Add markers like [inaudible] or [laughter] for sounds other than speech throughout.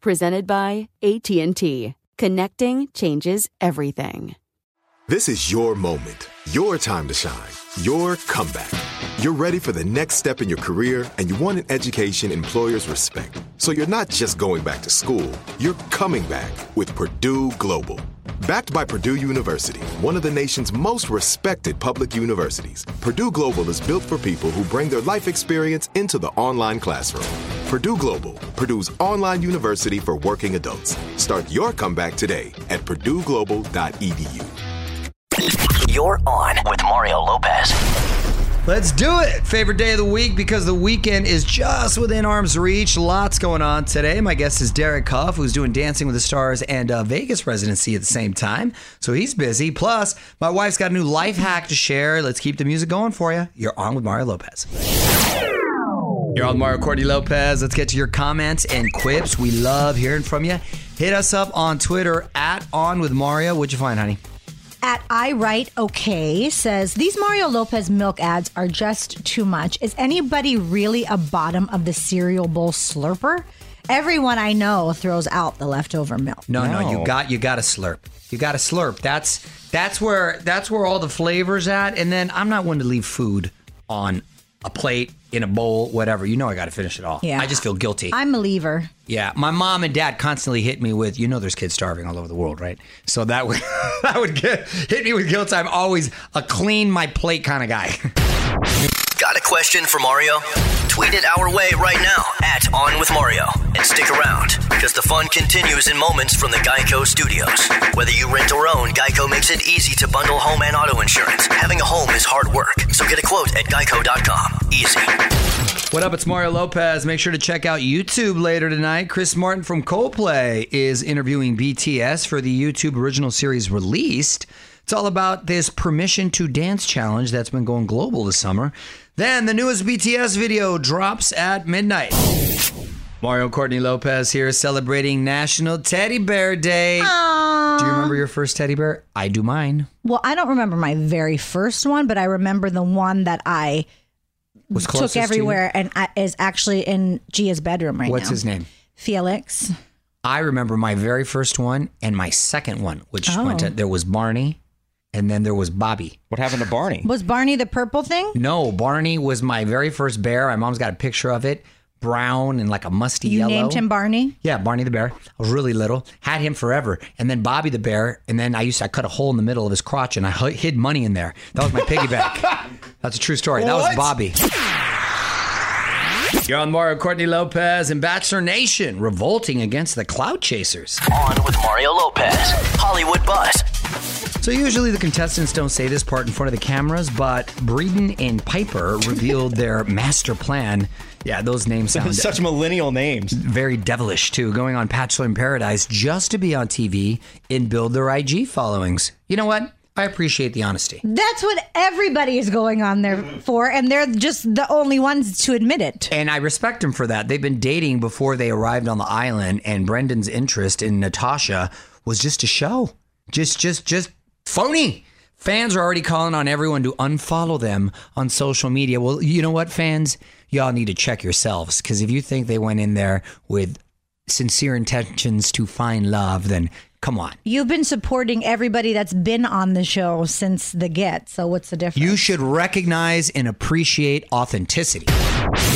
Presented by AT&T. Connecting changes everything. This is your moment, your time to shine, your comeback. You're ready for the next step in your career and you want an education employers respect. So you're not just going back to school, you're coming back with Purdue Global. Backed by Purdue University, one of the nation's most respected public universities, Purdue Global is built for people who bring their life experience into the online classroom. Purdue Global, Purdue's online university for working adults. Start your comeback today at purdueglobal.edu. You're on with Mario Lopez. Let's do it. Favorite day of the week because the weekend is just within arm's reach. Lots going on today. My guest is Derek Hough, who's doing Dancing with the Stars and uh, Vegas residency at the same time. So he's busy. Plus, my wife's got a new life hack to share. Let's keep the music going for you. You're on with Mario Lopez. You're on Mario Courtney Lopez. Let's get to your comments and quips. We love hearing from you. Hit us up on Twitter at On with Mario. What'd you find, honey? At I Write Okay says these Mario Lopez milk ads are just too much. Is anybody really a bottom of the cereal bowl slurper? Everyone I know throws out the leftover milk. No, no, you got you got to slurp. You got to slurp. That's that's where that's where all the flavors at. And then I'm not one to leave food on a plate in a bowl, whatever. You know, I got to finish it all. Yeah. I just feel guilty. I'm a lever. yeah, my mom and dad constantly hit me with, you know, there's kids starving all over the world, right? So that would [laughs] that would get, hit me with guilt. I'm always a clean my plate kind of guy. [laughs] Got a question for Mario? Tweet it our way right now at On With Mario. And stick around, because the fun continues in moments from the Geico Studios. Whether you rent or own, Geico makes it easy to bundle home and auto insurance. Having a home is hard work, so get a quote at geico.com. Easy. What up? It's Mario Lopez. Make sure to check out YouTube later tonight. Chris Martin from Coldplay is interviewing BTS for the YouTube original series released. It's all about this permission to dance challenge that's been going global this summer. Then the newest BTS video drops at midnight. Mario Courtney Lopez here celebrating National Teddy Bear Day. Do you remember your first teddy bear? I do mine. Well, I don't remember my very first one, but I remember the one that I Was took to everywhere and I, is actually in Gia's bedroom right What's now. What's his name? Felix. I remember my very first one and my second one, which Oh. went to, oh. there was Barney and then there was Bobby. What happened to Barney? Was Barney the purple thing? No, Barney was my very first bear. My mom's got a picture of it, brown and like a musty You yellow. named him Barney? Yeah, Barney the bear. I was really little. Had him forever, and then Bobby the bear. And then I used to I cut a hole in the middle of his crotch, and I hid money in there. That was my piggyback. [laughs] That's a true story. That was Bobby. You're on Mario Courtney Lopez and Bachelor Nation revolting against the cloud chasers. On with Mario Lopez. Hollywood Buzz. So usually the contestants don't say this part in front of the cameras, but Brendan and Pieper [laughs] revealed their master plan. Yeah, those names sound Such millennial names. very devilish too, going on Bachelor in Paradise just to be on TV and build their IG followings. You know what? I appreciate the honesty. That's what everybody is going on there for, and they're just the only ones to admit it. And I respect them for that. They've been dating before they arrived on the island, and Brendan's interest in Natasha was just a show. Just, just, just phony. Fans are already calling on everyone to unfollow them on social media. Well, you know what, fans? Y'all need to check yourselves because if you think they went in there with sincere intentions to find love, then come on. You've been supporting everybody that's been on the show since the get. So what's the difference? You should recognize and appreciate authenticity.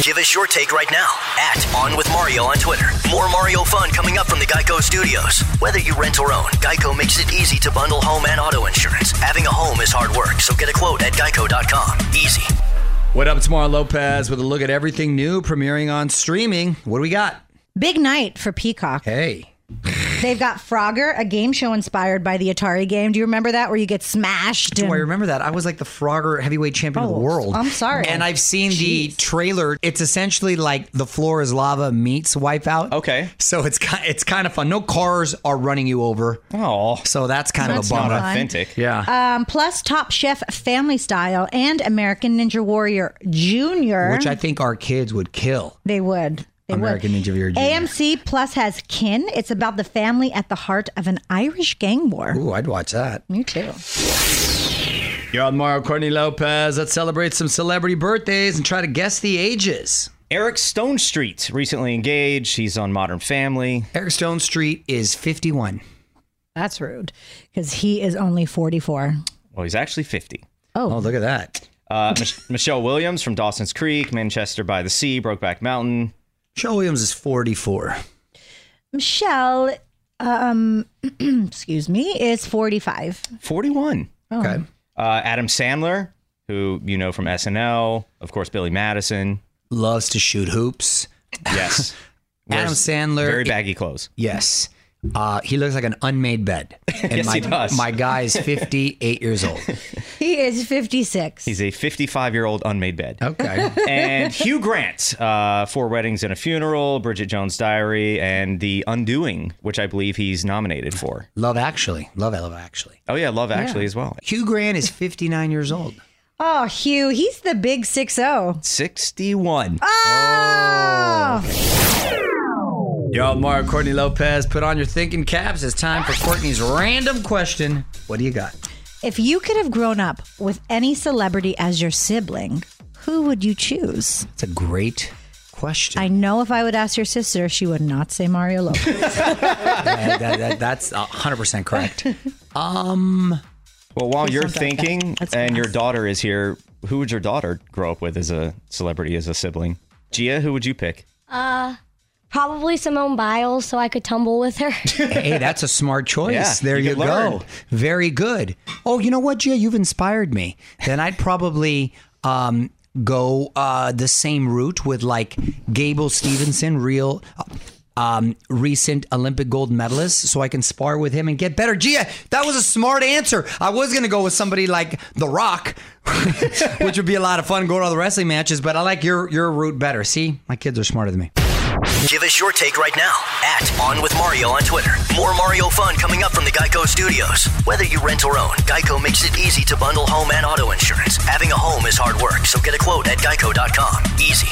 Give us your take right now at On With Mario on Twitter. More Mario fun coming up from the Geico Studios. Whether you rent or own, Geico makes it easy to bundle home and auto insurance. Having a home is hard work, so get a quote at geico.com. Easy. What up, it's Mario Lopez with a look at everything new premiering on streaming. What do we got? Big night for Peacock. Hey. They've got Frogger, a game show inspired by the Atari game. Do you remember that where you get smashed? Do I remember that? I was like the Frogger heavyweight champion of Oh, the world. I'm sorry. And I've seen the trailer. It's essentially like the floor is lava meets Wipeout. Okay. So it's it's kind of fun. No cars are running you over. Oh, So that's kind That's of a not bummer. fun. authentic. Yeah. Um, plus Top Chef Family Style and American Ninja Warrior Junior. Which I think our kids would kill. They would. They American would. Ninja Warrior Junior. AMC Plus has Kin. It's about the family at the heart of an Irish gang war. Ooh, I'd watch that. Me too. You're on Mario Courtney Lopez. Let's celebrate some celebrity birthdays and try to guess the ages. Eric Stonestreet recently engaged. He's on Modern Family. Eric Stonestreet is 51. That's rude because he is only 44. Well, he's actually 50. Oh, look at that. Uh, Mich- [laughs] Michelle Williams from Dawson's Creek, Manchester by the Sea, Brokeback Mountain. Joe Williams is 44. Michelle, um, [clears throat] excuse me, is 45. 41. Okay. Uh, Adam Sandler, who you know from SNL. Of course, Billy Madison. Loves to shoot hoops. Yes. [laughs] Adam Sandler. Very baggy clothes. Yes. Uh, he looks like an unmade bed. And Yes, my, he does. My guy is 58 years old. [laughs] He is 56. He's a 55 year old unmade bed. Okay. [laughs] and Hugh Grant, uh, Four Weddings and a Funeral, Bridget Jones' Diary, and The Undoing, which I believe he's nominated for. Love Actually. Love Love Actually. Oh, yeah, Love Actually as well. Hugh Grant is 59 years old. oh, Hugh, he's the big 6 0. 61. Oh! Yo, Mario Courtney Lopez, put on your thinking caps. It's time for Courtney's random question. What do you got? If you could have grown up with any celebrity as your sibling, who would you choose? It's a great question. I know if I would ask your sister, she would not say Mario Lopez. [laughs] That- that- that- that's 100% correct. Um, Well, while you're don't do that. thinking That's and your daughter is here, who would your daughter grow up with as a celebrity, as a sibling? Gia, who would you pick? Probably Simone Biles, so I could tumble with her. [laughs] hey, that's a smart choice. Yeah, there you you, go. learn. Very good. Oh, you know what, Gia? You've inspired me. Then I'd probably um, go uh, the same route with like Gable Steveson, real. Um, recent Olympic gold medalist, so I can spar with him and get better. Gia, that was a smart answer. I was gonna go with somebody like The Rock, [laughs] which would be a lot of fun going to all the wrestling matches. But I like your your route better. See, my kids are smarter than me. Give us your take right now at On With Mario on Twitter. More Mario fun coming up from the Geico Studios. Whether you rent or own, Geico makes it easy to bundle home and auto insurance. Having a home is hard work, so get a quote at geico.com. Easy.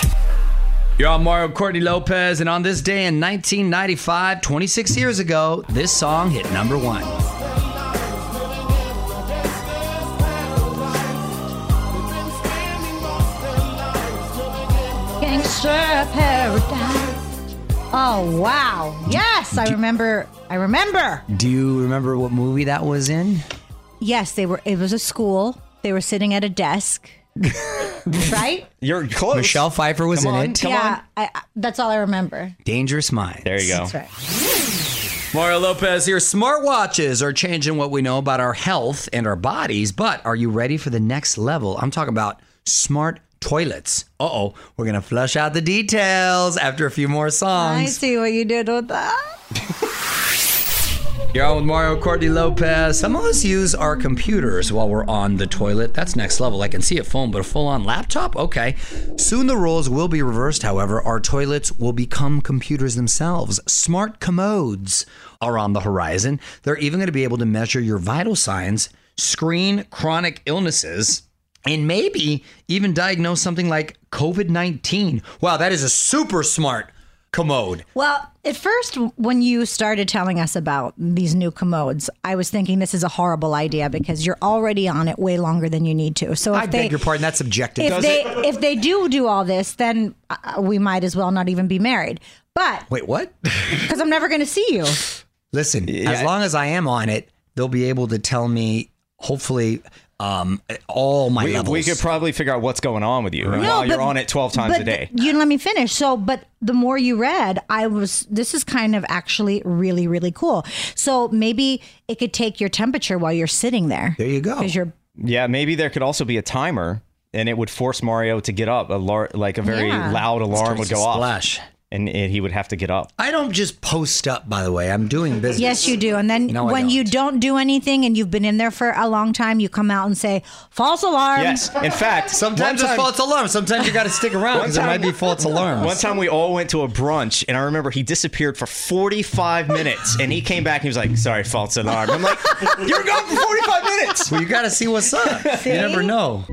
You're on Mario Courtney Lopez, and on this day in 1995, 26 years ago, this song hit number one. Gangster Paradise. Oh, wow. Yes, I remember. I remember. Do you remember what movie that was in? Yes, they were. It was a school. They were sitting at a desk. [laughs] right? You're close. Michelle Pfeiffer was Come in on, it. come yeah, I, I- that's all I remember. Dangerous Minds. There you go. That's right. Mario Lopez here. Smartwatches are changing what we know about our health and our bodies, but are you ready for the next level? I'm talking about smart toilets. Uh oh, we're to flush out the details after a few more songs. I see what you did with that. [laughs] You're on with Mario Courtney Lopez. Some of us use our computers while we're on the toilet. That's next level. I can see a phone, but a full on laptop? Okay. Soon the roles will be reversed, however. Our toilets will become computers themselves. Smart commodes are on the horizon. They're even going to be able to measure your vital signs screen chronic illnesses, and maybe even diagnose something like COVID 19. Wow, that is a super smart commode. Well, at first, when you started telling us about these new commodes, I was thinking this is a horrible idea because you're already on it way longer than you need to. So if I they, beg your pardon, that's subjective. if they if they do do all this, then uh, we might as well not even be married. But Wait, what? [laughs] because I'm never going to see you. Listen, as long as I am on it, they'll be able to tell me, hopefully, um, all my We, levels. we could probably figure out what's going on with you No, while you're on it 12 times but a day. You let me finish. So, but the more you read, I was. This is kind of actually really, really cool. So maybe it could take your temperature while you're sitting there. there you go. Because you're Yeah, maybe there could also be a timer, and it would force Mario to get up. A lar- like a very Yeah. loud alarm would go off, Splash. And it, he would have to get up. I don't just post up, by the way. I'm doing business. Yes, you do. And then No, I when you don't do anything and you've been in there for a long time, you come out and say, false alarm. Yes, in fact, Sometimes one it's false alarm. Sometimes you got to stick around because it might be false alarms. One time we all went to a brunch, and I remember he disappeared for 45 minutes, and he came back and he was like, "Sorry, false alarm." I'm like, [laughs] you're gone for 45 minutes." well, you got to see what's up. You [laughs] never know.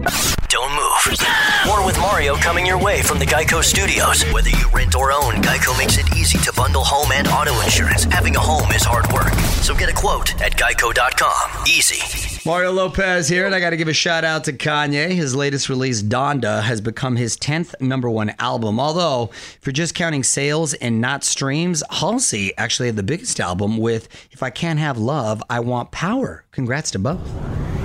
Don't move. More with Mario coming your way from the Geico Studios. Whether you rent or own, Geico makes it easy to bundle home and auto insurance. Having a home is hard work. So get a quote at geico.com. Easy. Mario Lopez here, and I got to give a shout out to Kanye. His latest release, Donda, has become his 10th number one album. Although, if you're just counting sales and not streams, Halsey actually had the biggest album with If I Can't Have Love, I Want Power. Congrats to both.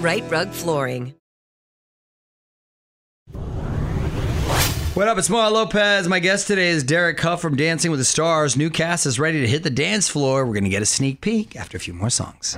Right Rug Flooring. What up? It's Mario Lopez. My guest today is Derek Hough from Dancing with the Stars. New cast is ready to hit the dance floor. We're going to get a sneak peek after a few more songs.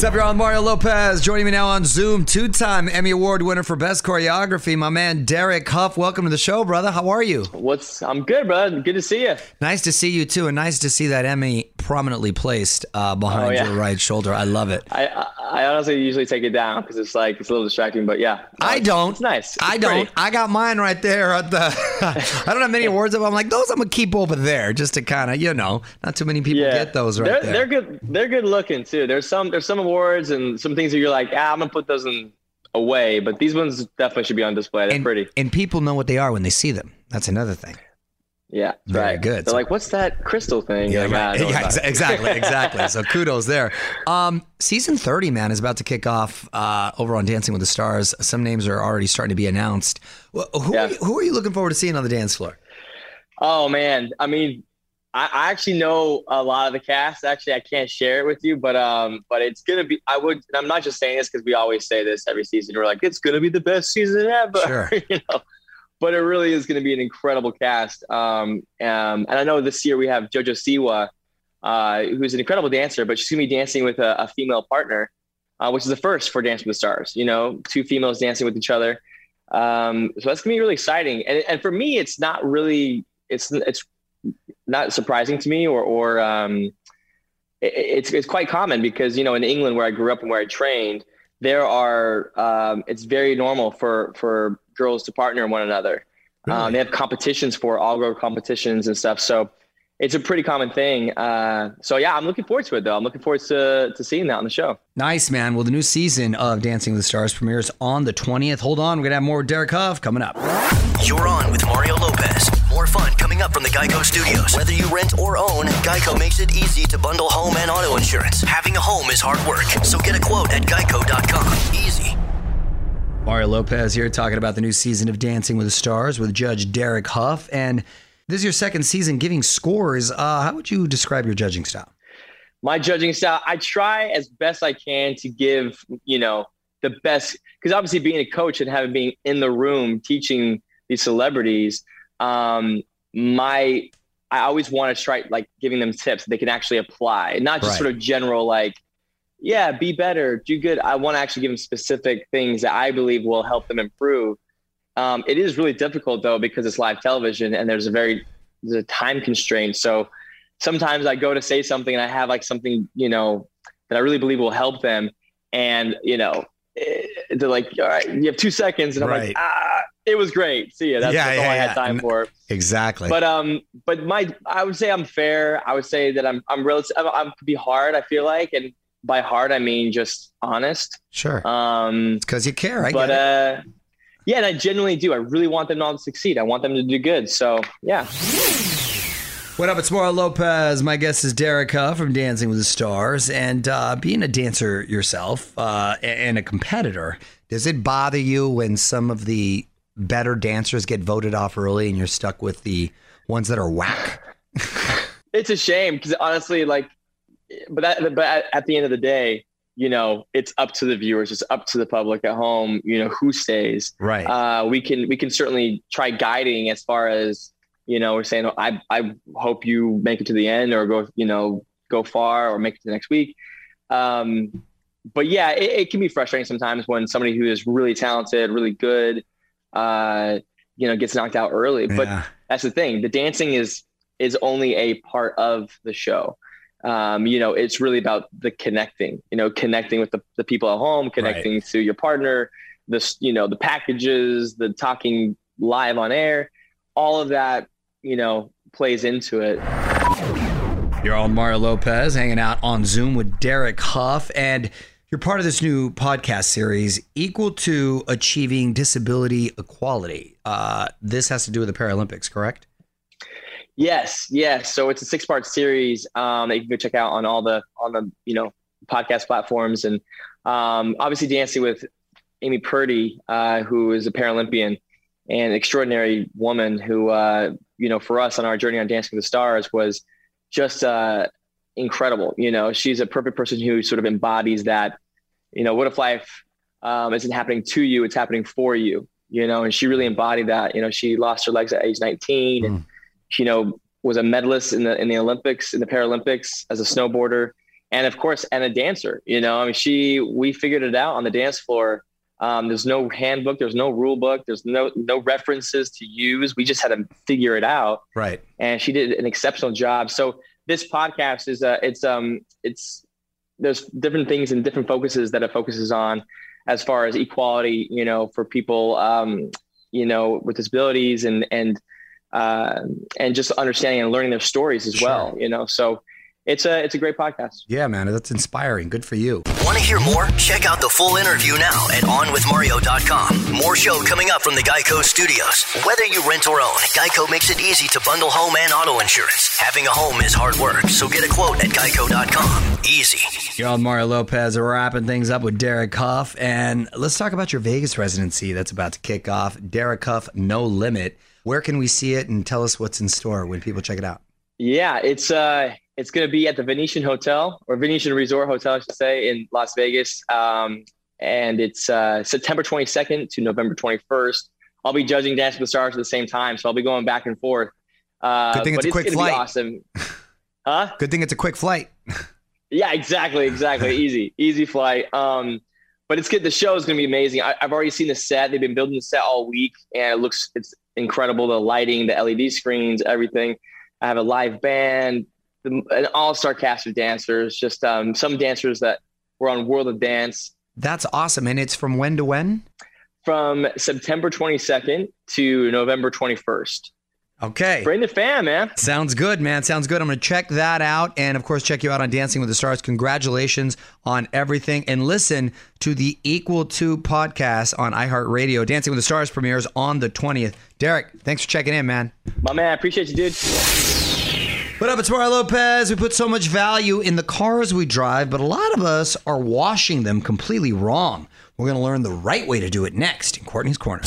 What's up, y'all? Mario Lopez. Joining me now on Zoom, two time Emmy Award winner for Best Choreography, my man Derek Hough. Welcome to the show, brother. How are you? What's I'm good, bro. Good to see you. Nice to see you, too, and nice to see that Emmy prominently placed uh, behind Oh, yeah. your right shoulder. I love it. I, I I honestly usually take it down because it's like it's a little distracting. But yeah, I don't. It's nice. It's I pretty. don't. I got mine right there at the. [laughs] I don't have many awards of. I'm like those. I'm gonna keep over there just to kind of you know. Not too many people get those right they're, there. They're good. They're good looking too. There's some there's some awards and some things that you're like, ah, I'm gonna put those in away. But these ones definitely should be on display. They're and, pretty. and people know what they are when they see them. That's another thing. Yeah, Very right. good. They're like, what's that crystal thing? Yeah, like, "Ah, right. [laughs] yeah ex- exactly, exactly. so [laughs] kudos there. Um, season 30, man, is about to kick off uh, over on Dancing with the Stars. Some names are already starting to be announced. Wh- Who, are you, who are you looking forward to seeing on the dance floor? Oh man, I mean, I, I actually know a lot of the cast. Actually, I can't share it with you, but um, but it's gonna be. I would. And I'm not just saying this because we always say this every season. We're like, it's gonna be the best season ever. [laughs] Sure. you know, but it really is gonna be an incredible cast. Um, um, and I know this year we have JoJo Siwa, uh, who's an incredible dancer, but she's gonna be dancing with a, a female partner, uh, which is the first for Dance with the Stars. You know, two females dancing with each other. Um, so that's gonna be really exciting. And and for me, it's not really. It's it's not surprising to me or or um, it, it's it's quite common because you know in England where I grew up and where I trained there are um, it's very normal for for girls to partner one another. Um, they have competitions for all girl competitions and stuff. So it's a pretty common thing. Uh, so yeah, I'm looking forward to it though. I'm looking forward to to seeing that on the show. Nice, man. Well, the new season of Dancing with the Stars premieres on the 20th. Hold on, we're going to have more with Derek Hough coming up. You're on with Mario Lopez. More fun coming up from the Geico Studios. Whether you rent or own, Geico makes it easy to bundle home and auto insurance. Having a home is hard work, so get a quote at geico.com. Easy. Mario Lopez here talking about the new season of Dancing with the Stars with Judge Derek Hough. And this is your second season giving scores. Uh, how would you describe your judging style? my judging style i try as best i can to give you know the best because obviously being a coach and having being in the room teaching these celebrities um my i always want to try like giving them tips they can actually apply not just Right. sort of general like yeah be better do good i want to actually give them specific things that i believe will help them improve um, it is really difficult though because it's live television and there's a very there's a time constraint so sometimes I go to say something and I have like something, you know, that I really believe will help them. And, you know, eh, they're like, all right, you have two seconds. And I'm Right. like, ah, it was great. See ya. That's, Yeah, that's all yeah, I yeah. had time for. Exactly. But, um, but my, I would say I'm fair. I would say that I'm, I'm relative, I'm, I'm to be hard. I feel like, and by hard, I mean, just honest. Sure. Um, because you care. I but, uh, yeah, and I genuinely do. I really want them all to succeed. I want them to do good. So yeah. What up? It's Mario Lopez. My guest is Derek Hough from Dancing with the Stars. And uh, being a dancer yourself uh, and a competitor, does it bother you when some of the better dancers get voted off early and you're stuck with the ones that are whack? [laughs] it's a shame because honestly, like, but that, but at, at the end of the day, you know, it's up to the viewers, it's up to the public at home. You know, who stays. Right. Uh, we can we can certainly try guiding as far as you know. We're saying, I I hope you make it to the end or go, you know, go far or make it to the next week. Um, but yeah, it, it can be frustrating sometimes when somebody who is really talented, really good, uh, you know, gets knocked out early. But Yeah. that's the thing. The dancing is is only a part of the show. Um, you know, it's really about the connecting. You know, connecting with the, the people at home, connecting to your partner, this you know the packages, the talking live on air, all of that. You know, plays into it. You're on Mario Lopez hanging out on Zoom with Derek Hough, and you're part of this new podcast series, Equal to Achieving Disability Equality. Uh, this has to do with the Paralympics, correct? Yes, yes. So it's a six part series um, that you can go check out on all the on the you know podcast platforms, and um, obviously dancing with Amy Purdy, uh, who is a Paralympian and an extraordinary woman who uh, you know for us on our journey on Dancing with the Stars was just uh, incredible. You know, she's a perfect person who sort of embodies that. You know, what if life um, isn't happening to you; it's happening for you. You know, and she really embodied that. You know, she lost her legs at age 19, and you know, was a medalist in the in the Olympics, in the Paralympics as a snowboarder, and of course, and a dancer. You know, I mean, she we figured it out on the dance floor. Um, there's no handbook, there's no rule book, there's no no references to use. We just had to figure it out, Right. and she did an exceptional job. So this podcast is uh, it's um it's there's different things and different focuses that it focuses on as far as equality, you know, for people, um, you know, with disabilities and, and, uh, and just understanding and learning their stories as well, you know? So it's a, it's a great podcast. Yeah, man, that's inspiring. Good for you. Want to hear more? Check out the full interview now at OnWithMario.com. More show coming up from the Geico Studios. Whether you rent or own, Geico makes it easy to bundle home and auto insurance. Having a home is hard work, so get a quote at Geico.com. Easy. You're on Mario Lopez. We're wrapping things up with Derek Hough. And let's talk about your Vegas residency that's about to kick off. Derek Hough, No Limit. Where can we see it and tell us what's in store when people check it out? Yeah, it's uh it's going to be at the Venetian Hotel or Venetian Resort Hotel, I should say, in Las Vegas. Um, and it's uh, September 22nd to November 21st. I'll be judging Dance with the Stars at the same time, so I'll be going back and forth. Uh, Good thing it's a quick gonna flight. Be awesome. [laughs] Huh? Good thing it's a quick flight. Yeah, exactly, exactly. [laughs] easy, easy flight. Um, but it's good. The show is going to be amazing. I, I've already seen the set. They've been building the set all week, and it looks it's incredible. The lighting, the LED screens, everything. I have a live band, the, an all-star cast of dancers. Just um, some dancers that were on World of Dance That's awesome. And it's from when to when? from September 22nd to November 21st. Okay. Bring the fan, man. Sounds good, man. Sounds good. I'm going to check that out and, of course, check you out on Dancing with the Stars. Congratulations on everything. And listen to the Equal to podcast on iHeartRadio. Dancing with the Stars premieres on the 20th. Derek, thanks for checking in, man. My man, I appreciate you, dude. What up, it's Mario Lopez. We put so much value in the cars we drive, but a lot of us are washing them completely wrong. We're going to learn the right way to do it next in Courtney's Corner.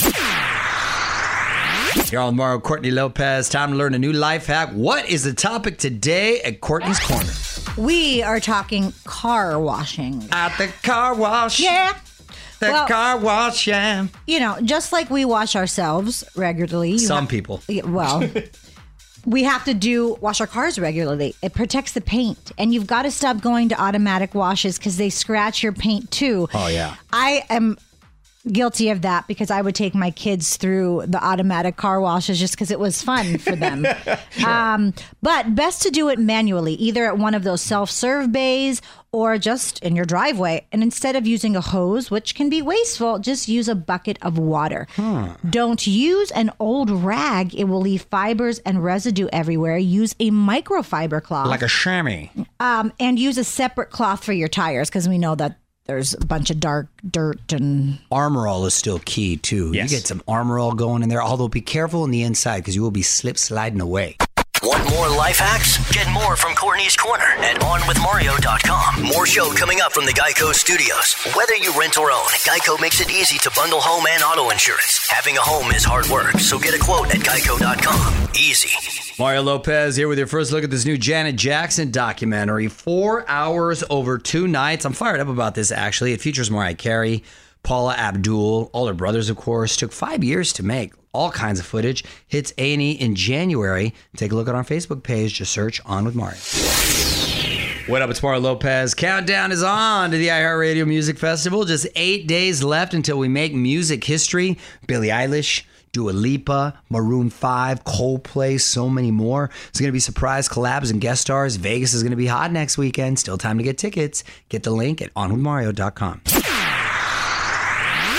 You're on Mario Courtney Lopez. Time to learn a new life hack. What is the topic today at Courtney's Corner? We are talking car washing. At the car wash. Yeah. The Well- car wash, yeah. You know, just like we wash ourselves regularly. Some people. Well, [laughs] we have to do wash our cars regularly. It protects the paint, and you've got to stop going to automatic washes because they scratch your paint too. Oh, yeah. I am guilty of that because I would take my kids through the automatic car washes just because it was fun for them. [laughs] um, but best to do it manually, either at one of those self-serve bays or just in your driveway. And instead of using a hose, which can be wasteful, just use a bucket of water. Don't use an old rag; it will leave fibers and residue everywhere. Use a microfiber cloth Like a chamois. um, and use a separate cloth for your tires because we know that there's a bunch of dark dirt and Armor all is still key, too. Yes. You get some armor all going in there, although be careful on the inside because you will be slip sliding away. Want more life hacks? Get more from Courtney's Corner at OnWithMario.com. More show coming up from the Geico Studios. Whether you rent or own, Geico makes it easy to bundle home and auto insurance. Having a home is hard work, so get a quote at Geico.com. Easy. Mario Lopez here with your first look at this new Janet Jackson documentary. Four hours over two nights. I'm fired up about this, actually. It features Mariah Carey, Paula Abdul, all her brothers, of course. Took five years to make. All kinds of footage. Hits A&E in January. Take a look at our Facebook page. Just search On With Mario. What up, it's Mario Lopez. Countdown is on to the iHeartRadio Music Festival. Just eight days left until we make music history. Billie Eilish, Dua Lipa, Maroon 5, Coldplay, so many more. It's going to be surprise collabs and guest stars. Vegas is going to be hot next weekend. Still time to get tickets. Get the link at onwithmario.com.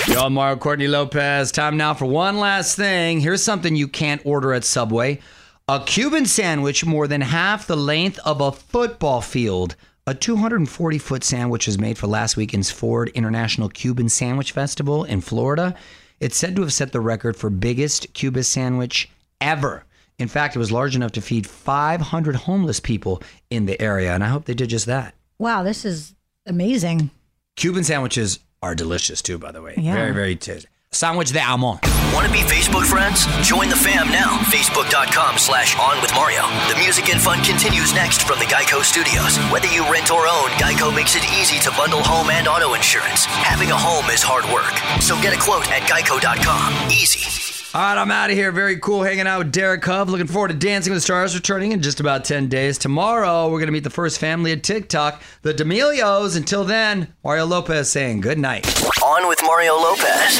Yo, I'm Mario Courtney Lopez. Time now for one last thing. Here's something you can't order at Subway a Cuban sandwich more than half the length of a football field. A 240 foot sandwich was made for last weekend's Ford International Cuban Sandwich Festival in Florida. It's said to have set the record for biggest Cuban sandwich ever. In fact, it was large enough to feed 500 homeless people in the area, and I hope they did just that. wow, this is amazing. Cuban sandwiches are delicious too, by the way. Yeah. Very, very tasty. Sandwich de amon. Want to be Facebook friends? Join the fam now. Facebook.com slash on with Mario. The music and fun continues next from the Geico Studios. Whether you rent or own, Geico makes it easy to bundle home and auto insurance. Having a home is hard work. So get a quote at geico.com. Easy. All right, I'm out of here. Very cool hanging out with Derek Hough. Looking forward to Dancing with the Stars returning in just about 10 days. Tomorrow, we're going to meet the first family at TikTok, the D'Amelios. Until then, Mario Lopez saying good night. On with Mario Lopez.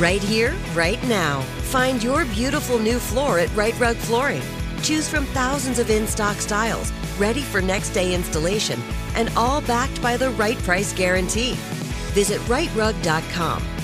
Right here, right now. Find your beautiful new floor at Right Rug Flooring. Choose from thousands of in stock styles, ready for next day installation, and all backed by the right price guarantee. Visit rightrug.com.